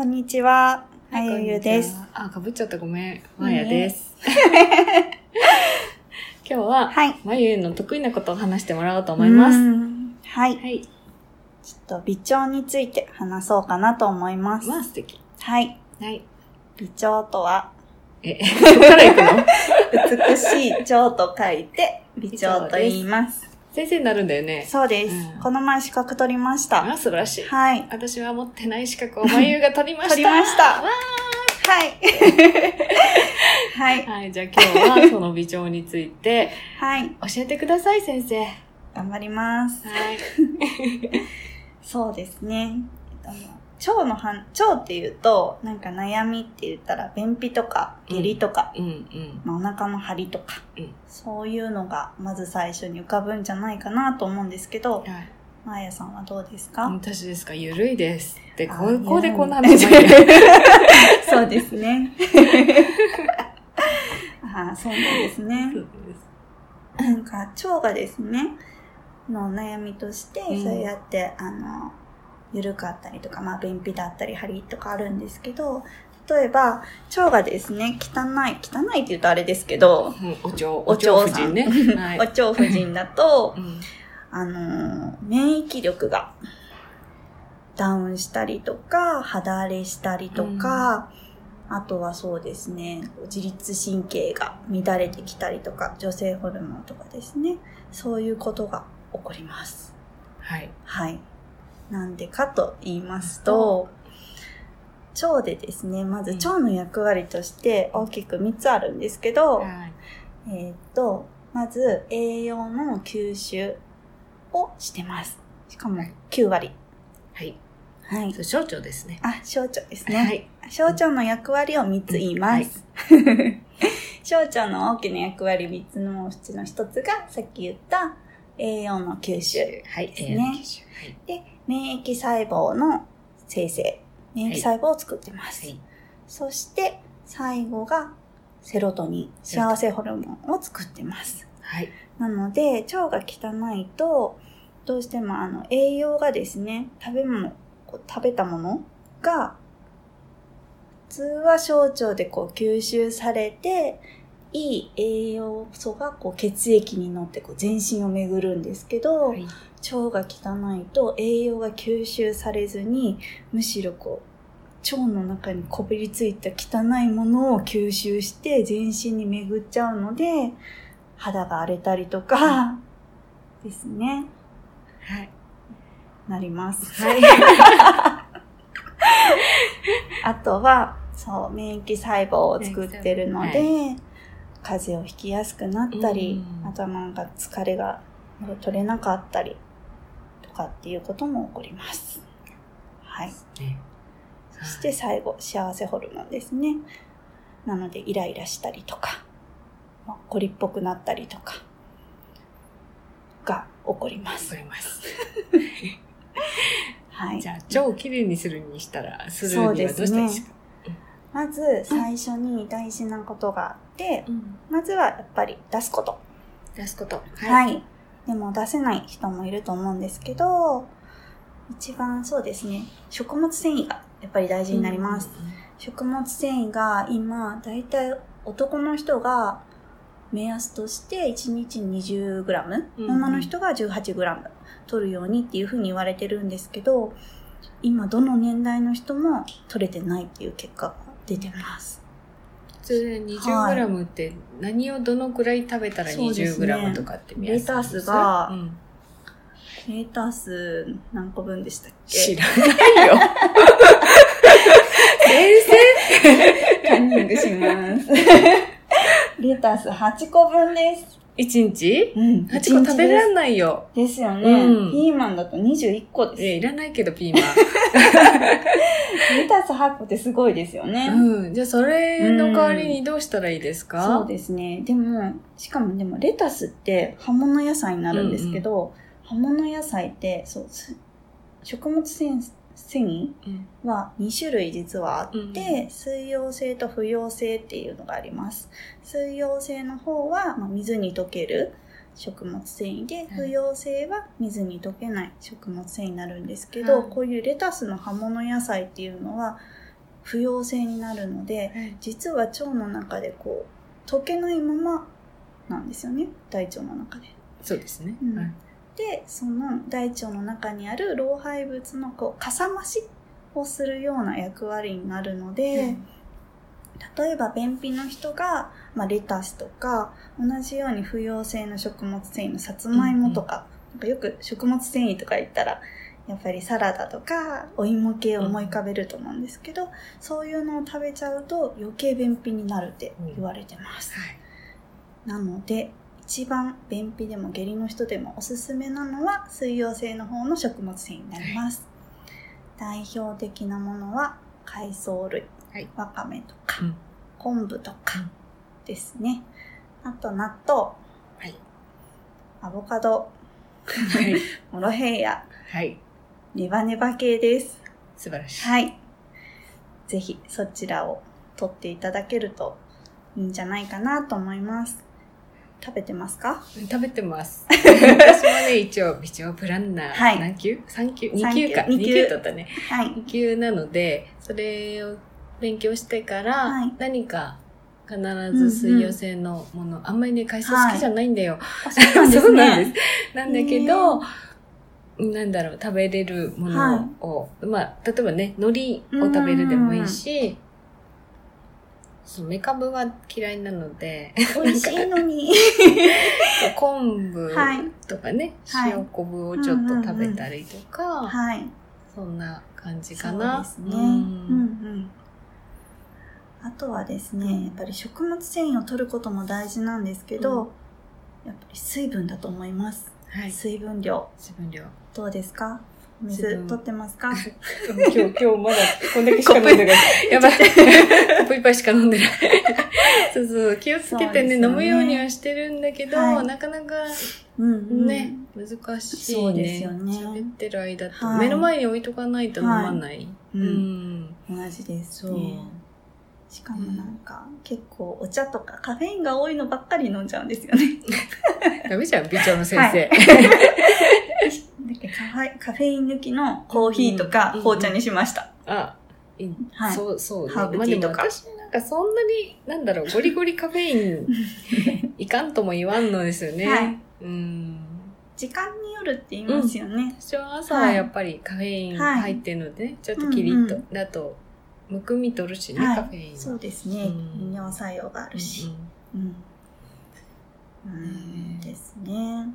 こんにちは、あゆゆです。あ、かぶっちゃったごめん。マーヤです。今日は、はい。まゆゆの得意なことを話してもらおうと思います。うんはい。はい。ちょっと微調について話そうかなと思います。まあ素敵。はい。はい。微調とは、え、そこから行くの？美しい調と書いて、微調と言います。先生になるんだよね。そうです、うんこの前資格取りました。あ、素晴らしい。はい。私は持ってない資格をまゆが取りました。取りましたわはい。はいー。はい、じゃあ今日はその微調についてはい。教えてください、先生。は頑張ります。い。そうですね。えっと腸のはん、腸っていうと、なんか悩みって言ったら、便秘とか、下痢とか、うんうん。まあ、お腹の張りとか、うんそういうのが、まず最初に浮かぶんじゃないかなと思うんですけど、はい。まーやさんはどうですか、私ですか、ゆるいです。で、あここでこんな話 そうですね。あーそうなんですね。なんか、腸がですね、の悩みとして、うんそうやって、あの、緩かったりとか、まあ、便秘だったり、張りとかあるんですけど、例えば、腸がですね、汚い、汚いって言うとあれですけど、うんお蝶、おお蝶蝶さん夫人ね。はい。お腸婦人だとう、んあの、免疫力がダウンしたりとか、肌荒れしたりとか、あとはそうですね、自律神経が乱れてきたりとか、女性ホルモンとかですね、そういうことが起こります。はい。はい。なんでかと言いますと、腸でですね、まず腸の役割として大きく3つあるんですけど、はい。えーっと、まず栄養の吸収をしてます。しかも9割。はい。はい。そう象徴ですね。あ、小腸ですね。はい。小腸の役割を3つ言います。小腸の大きな役割3つのうちの1つが、さっき言った栄養の吸収。はい。ですねはい。で、免疫細胞の生成。免疫細胞を作ってます。はい。そして、最後がセロトニン、幸せホルモンを作ってます。はい。なので、腸が汚いと、どうしてもあの栄養がですね、食べ物、食べたものが、普通は小腸でこう吸収されて、いい栄養素がこう血液に乗ってこう全身を巡るんですけど、はい。腸が汚いと栄養が吸収されずに、むしろこう、腸の中にこびりついた汚いものを吸収して全身に巡っちゃうので、肌が荒れたりとか、ですね、はい。なります。はい。あとは、そう、免疫細胞を作ってるの免疫で、風邪をひきやすくなったり、うんあとはなんか疲れが取れなかったり、とかっていうことも起こります。はい。ねそして最後、幸せホルモンですね。なので、イライラしたりとか、まあ凝りっぽくなったりとか、が起こりますわか。ります。はいじ。ゃあ、腸をきれいにするにしたら、するにはどうしたらいいですか？まず、最初に大事なことがうんまずはやっぱり出すこと。出すこと。はい。でも出せない人もいると思うんですけど、一番そうですね、食物繊維がやっぱり大事になります。。食物繊維が今、だいたい男の人が目安として1日 20g、うん女の人が 18g 取るようにっていうふうに言われてるんですけど、今どの年代の人も取れてないっていう結果が出てます。それで 20g って何をどのくらい食べたらそうですね 20g とかって見やすいレタスがうん。レータス何個分でしたっけ？知らないよ。先 カンニングします。レタス8個分です。生一日？うん。?8 個食べらんんないよ。ですよね、うんピーマンだと21個です。え、いらないけど、ピーマレタス8個ってすごいですよね。ン。うん。じゃあ、それの代わりにどうしたらいいですか？そうですね。でも、しかもでもレタスって葉物野菜になるんですけど、葉物野菜って、そう、す食物繊繊維うん。は2種類実はあって、うん水溶性と不溶性っていうのがあります。水溶性の方は、まあ、水に溶ける食物繊維で、不溶性は水に溶けない食物繊維になるんですけど、はい。こういうレタスの葉物野菜っていうのは不溶性になるので、実は腸の中でこう溶けないままなんですよね。大腸の中で。そうですね。うん。はいでその大腸の中にある老廃物のこうかさ増しをするような役割になるので、例えば便秘の人が、まあ、レタスとか同じように不溶性の食物繊維のさつまいもとか,、なんかよく食物繊維とか言ったらやっぱりサラダとかお芋系を思い浮かべると思うんですけど、そういうのを食べちゃうと余計便秘になるって言われてます。はい。なので一番便秘でも下痢の人でもおすすめなのは水溶性の方の食物繊維になります、代表的なものは海藻類、はい。わかめとか、うん。昆布とかうん。ですね。あと納豆。はい。アボカド。はい。モロヘイヤ。はい。ネバネバ系です。素晴らしい。はい。ぜひそちらを取っていただけるといいんじゃないかなと思います食べてますか？食べてます。私もね、一応、一応プランナー、はい何級 ?3 級？三 ?2 級級か。2二級級取ったね。はい2級なので、それを勉強してから、はい何か必ず水溶性のもの、あんまりね、海藻好きじゃないんだよ。あそうなんです そうなんねです。なんだけど、なんだろう、食べれるものを、まあ、例えばね、海苔を食べるでもいいし、そう、メカブは嫌いなので、美味しいのに。昆布はいとかね、はい塩昆布をちょっと食べたりとか、はい。そんな感じかそうな。ですね。ううんうん。あとはですね、うんやっぱり食物繊維を取ることも大事なんですけど、やっぱり水分だと思います。はい。水分量。水分量。どうですか？お水取ってますか？今日、今日まだこんだけしか飲んでない。やばい。コップ一杯しか飲んでない。そうそう、気をつけてね、ね飲むようにはしてるんだけど、はいなかなかうんうん。ね、難しいね。そうですよね喋ってる間と、はい目の前に置いとかないと飲まない。ううんん。同じですそう。ね。しかもなんか、結構お茶とかカフェインが多いのばっかり飲んじゃうんですよね。ダメじゃん、美長の先生。だけどカフェイン抜きのコーヒーとかうん紅茶にしました。あ、いいはいそう、そうね。ハーブティーとか私なんかそんなに、なんだろう、ゴリゴリカフェイン いかんとも言わんのですよね。はいうん。時間によるって言いますよね。私は朝はやっぱりカフェイン入ってるので、ちょっとキリッと。うんだと、むくみ取るしね、はいカフェインは。そうですね。うん利尿作用があるし。うんうん。うんですね。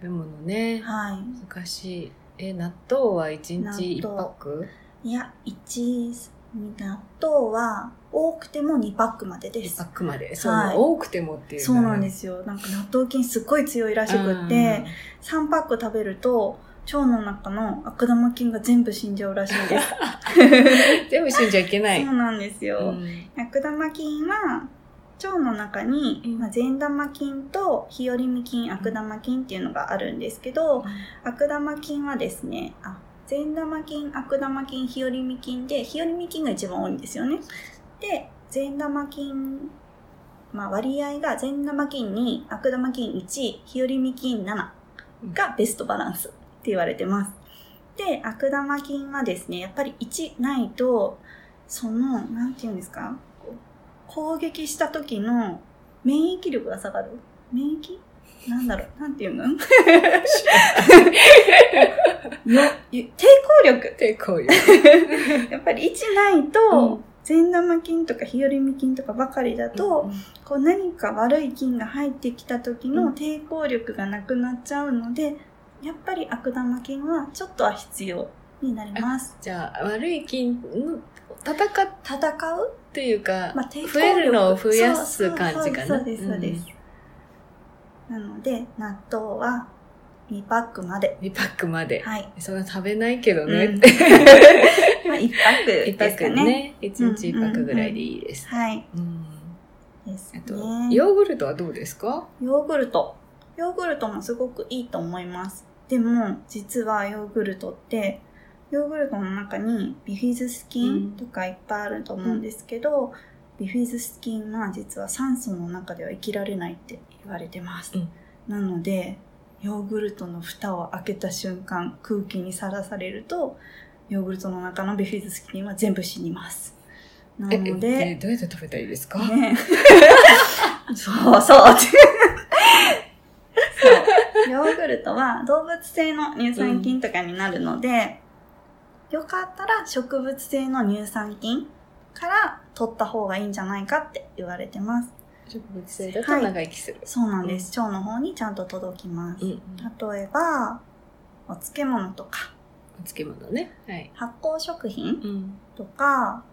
食べ物ね、は難しい。え、納豆は1日1納豆パック？い。いや、1、納豆は多くても2パックまでで ?1 すパッ。クまで。そう、はい多くてもっていう。そうなんですすよ。なんか納豆菌すっごい強いらしくって、3パック食べると、腸の中の悪玉菌が全部死んじゃうらしいんです。全部死んじゃいけない。そうなんですよ。うん悪玉菌は腸の中に、うんまあ、善玉菌と日和見菌悪玉菌っていうのがあるんですけど、悪玉菌はですねあ善玉菌悪玉菌日和見菌で日和見菌が一番多いんですよねで善玉菌まあ割合が善玉菌に悪玉菌1日和見菌7がベストバランスって言われてます。で悪玉菌はですねやっぱり1ないとそのなんていうんですか？攻撃した時の免疫力が下がる？免疫？なんだろう？なんていうの？よ抵抗力。抵抗力。やっぱり1ないと、善玉菌とか日和見菌とかばかりだと、こう何か悪い菌が入ってきた時うん。の抵抗力がなくなっちゃうので、やっぱり悪玉菌はちょっとは必要になります。じゃあ、悪い菌の戦っ戦う、ていうか、まあ、増えるのを増やす感じかな。そうそうそうです、そうです。なので、納豆は2パックまで。2パックまで。はい。そんな食べないけどね。うん まあ、1パック1パッですかね。クね。1日1パックぐらいでいいです。はい。うん。ですね。あと、ヨーグルトはどうですか？ヨーグルト。ヨーグルトもすごくいいと思います。でも、実はヨーグルトって、ヨーグルトの中にビフィズス菌とかいっぱいあると思うんですけど、ビフィズス菌は実は酸素の中では生きられないって言われてます。うんなので、ヨーグルトの蓋を開けた瞬間、空気にさらされると、ヨーグルトの中のビフィズス菌は全部死にます。なえ、のえで、どうやって食べたらいいですか？ね そう。そう。ヨーグルトは動物性の乳酸菌とかになるので、よかったら植物性の乳酸菌から取った方がいいんじゃないかって言われてます。植物性だと長生きする。そうなんです。腸の方にちゃんと届きます。うん。例えば、お漬物とか、お漬物ね。はい。発酵食品うん。とか、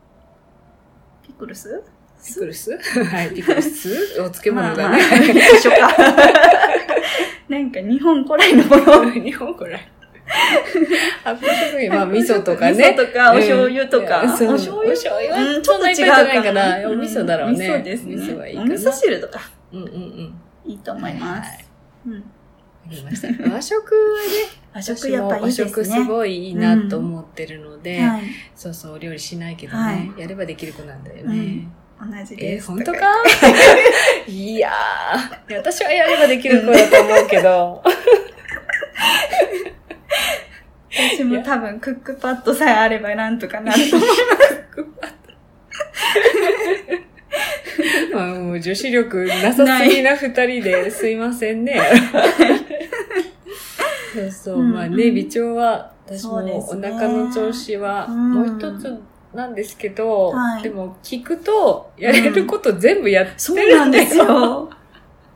ピクルスピクルス？はい、ピクルス？お漬物だね。一緒か。なんか日本古来のもの。日本これ。発酵食品、まあ味噌とかね。味噌とか、お醤油とか。お醤油？お醤油うん、ちょっと違うかかな。な。お味噌だろうね。味噌ですね。味噌はいいかお味噌汁とか、うんうんうん。いいと思います。はいうん。ました。和食はね、和食やっぱいいですね。和食すごいいいなと思ってるので、はい。そうそう、お料理しないけどはね、いやればできる子なんだよねうん。同じえー、です。本当か？いやー私はやればできる子だと思うけど。私も多分クックパッドさえあればなんとかなると思う。まあ、もう女子力なさすぎな二人ですいませんね。そうそう、うんまあね、微調は、私もお腹の調子は、うんもう一つなんですけど、はいでも聞くと、やれること全部やってそうるだなんんです。よ。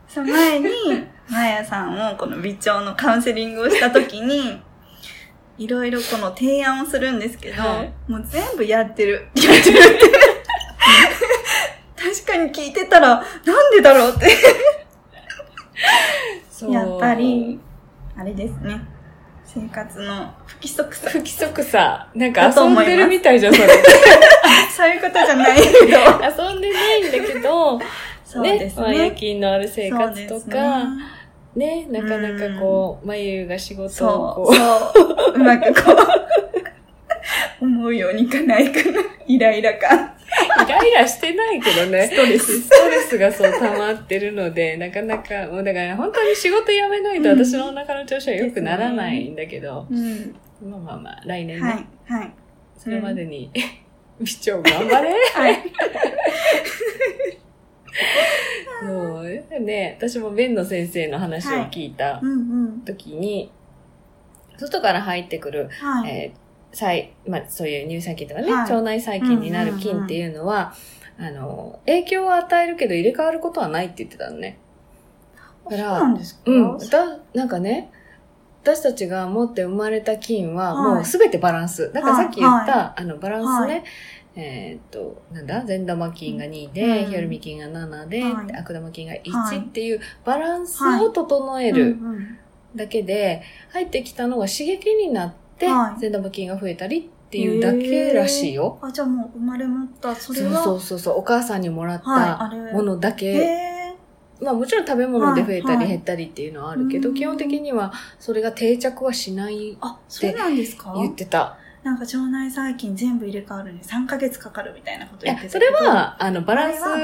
そう前に、まやさんをこの微調のカウンセリングをしたときに、いろいろこの提案をするんですけど、はいもう全部やってる。やってるって。確かに聞いてたら、なんでだろうって。そうやっぱり、あれですね。生活の不規則さ。不規則さ。なんか遊んでるみたいじゃん、それ。そういうことじゃないけど。遊んでないんだけど、そうですまあ、夜ね。勤のある生活とか、ね、なかなかこう、眉が仕事をこう、そう、うまくこう、思うようにいかないかな。イライラ感。イライラしてないけどね。ストレス。ストレスがそう溜まってるので、なかなか、もうだから本当に仕事辞めないとうん私のお腹の調子は良くならないんだけど、うん。まあまあまあ、来年ね、はい、はい。それまでに、美長頑張れはい。そうね、私も弁の先生の話を聞いたうんうん。時に、外から入ってくる、はい。えー細まあ、そういう乳酸菌とかね、はい。腸内細菌になる菌っていうのは、あの、影響を与えるけど入れ替わることはないって言ってたのね。そうなんですか？うん。だ、なんかね、私たちが持って生まれた菌ははい。もうすべてバランス。だからさっき言った、はあの、バランスね、はえーっと、なんだ？善玉菌が2で、うん。ヒアルミ菌が7で、はい。で悪玉菌がはい1っていうバランスを整えるうんうん。だけで、入ってきたのが刺激になって、はい。善玉菌が増えたりっていうだけらしいよ。あ、じゃあもう生まれ持った、それそうは、そうそうそう、お母さんにもらっはい、た。ものだけ、へまあもちろん食べ物で増えたはいはいり減ったりっていうのはあるけど、うん基本的にはそれが定着はしないあ、そうなんですか？言ってた。なんか腸内細菌全部入れ替わるのに3ヶ月かかるみたいなこと言って、た。それ、は、あの、バランスが。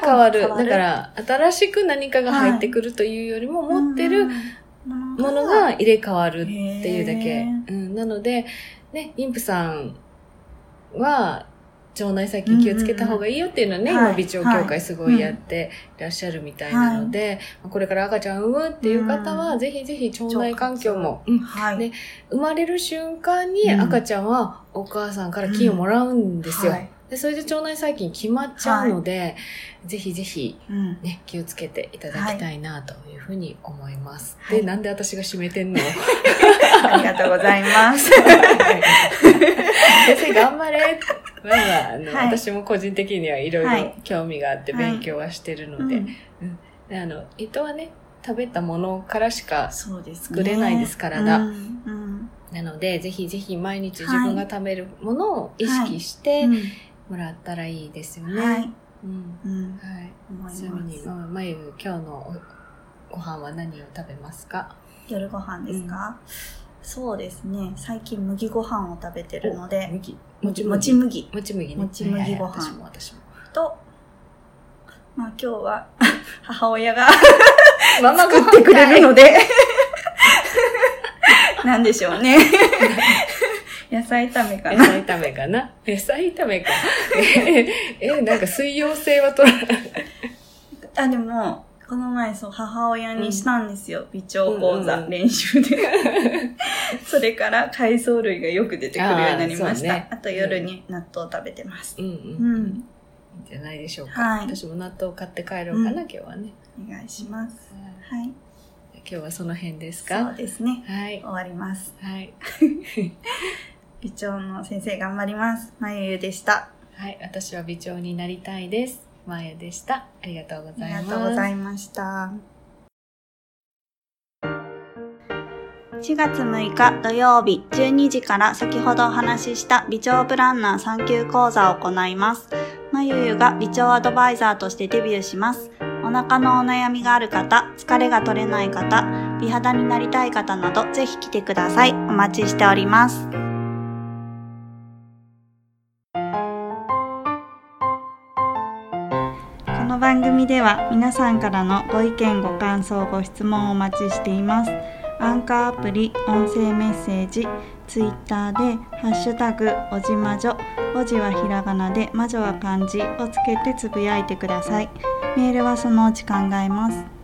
変わる。だから、新しく何かが入ってくるというよりも、持ってるもものが入れ替わるっっていうだけ。うん、なので、ね、妊婦さんは、腸内細菌気をつけた方がいいよっていうのはね、今、美腸協会すごいやっていらっしゃるみたいなので、まあこれから赤ちゃん産むっていう方は、うん。ぜひぜひ腸内環境も、うんはい。ね生まれる瞬間にうん赤ちゃんはお母さんから菌をもらうんですよ。はいでそれで腸内細菌決まっちゃうので、ぜひぜひうん。ね、気をつけていただきたいなというふうに思います。はい。で、なんで私が締めてんの？ありがとうございます。先生頑張れ。まあまあ、あの、はい。私も個人的にはいろいろはい。興味があってはい。勉強はしてるので、うん。であの、糸はね、食べたものからしか作れないです体うん。うん。なので、ぜひぜひ毎日自分が食べるものを意識してうんもらったらいいですよね。はい、うん。うん、はい。思いちなみに、まゆ、今日のおご飯は何を食べますか？夜ご飯ですか、そうですね。最近麦ご飯を食べてるので。麦。ももちち麦もち麦ね。もち麦ご飯。も私も。とまあ今日は 母親がママ作ってくれるので。なんでしょうね 野菜炒めかな。野菜炒めかな？野菜炒めか。え、なんか水溶性は取らない。あでもこの前そう母親にしたんですよ、微調講座練習で。それから海藻類がよく出てくるようになりました。あ,、ね。と夜に納豆を食べてます、うん。うん。うん、いいんじゃないでしょうか。はい。私も納豆買って帰ろうかな、うん。今日はね。お願いします。はい。はい。今日はその辺ですそかうですね。はい。終。わります。はい。微調の先生頑張りますまゆゆでしたはい。私は美長になりたいです。まやでした。ありがとうごありざいます。がとうございました4月6日土曜日12時から先ほどお話しした微調プランナー3級講座を行います。まゆゆが微調アドバイザーとしてデビューします。お腹のお悩みがある方、疲れが取れない方、美肌になりたい方などぜひ来てください。お待ちしております。番組では皆さんからのご意見ご感想ご質問をお待ちしています。アンカーアプリ音声メッセージツイッターでハッシュタグおじまじょおじはひらがなで魔女は漢字をつけてつぶやいてください。メールはそのうち考えます。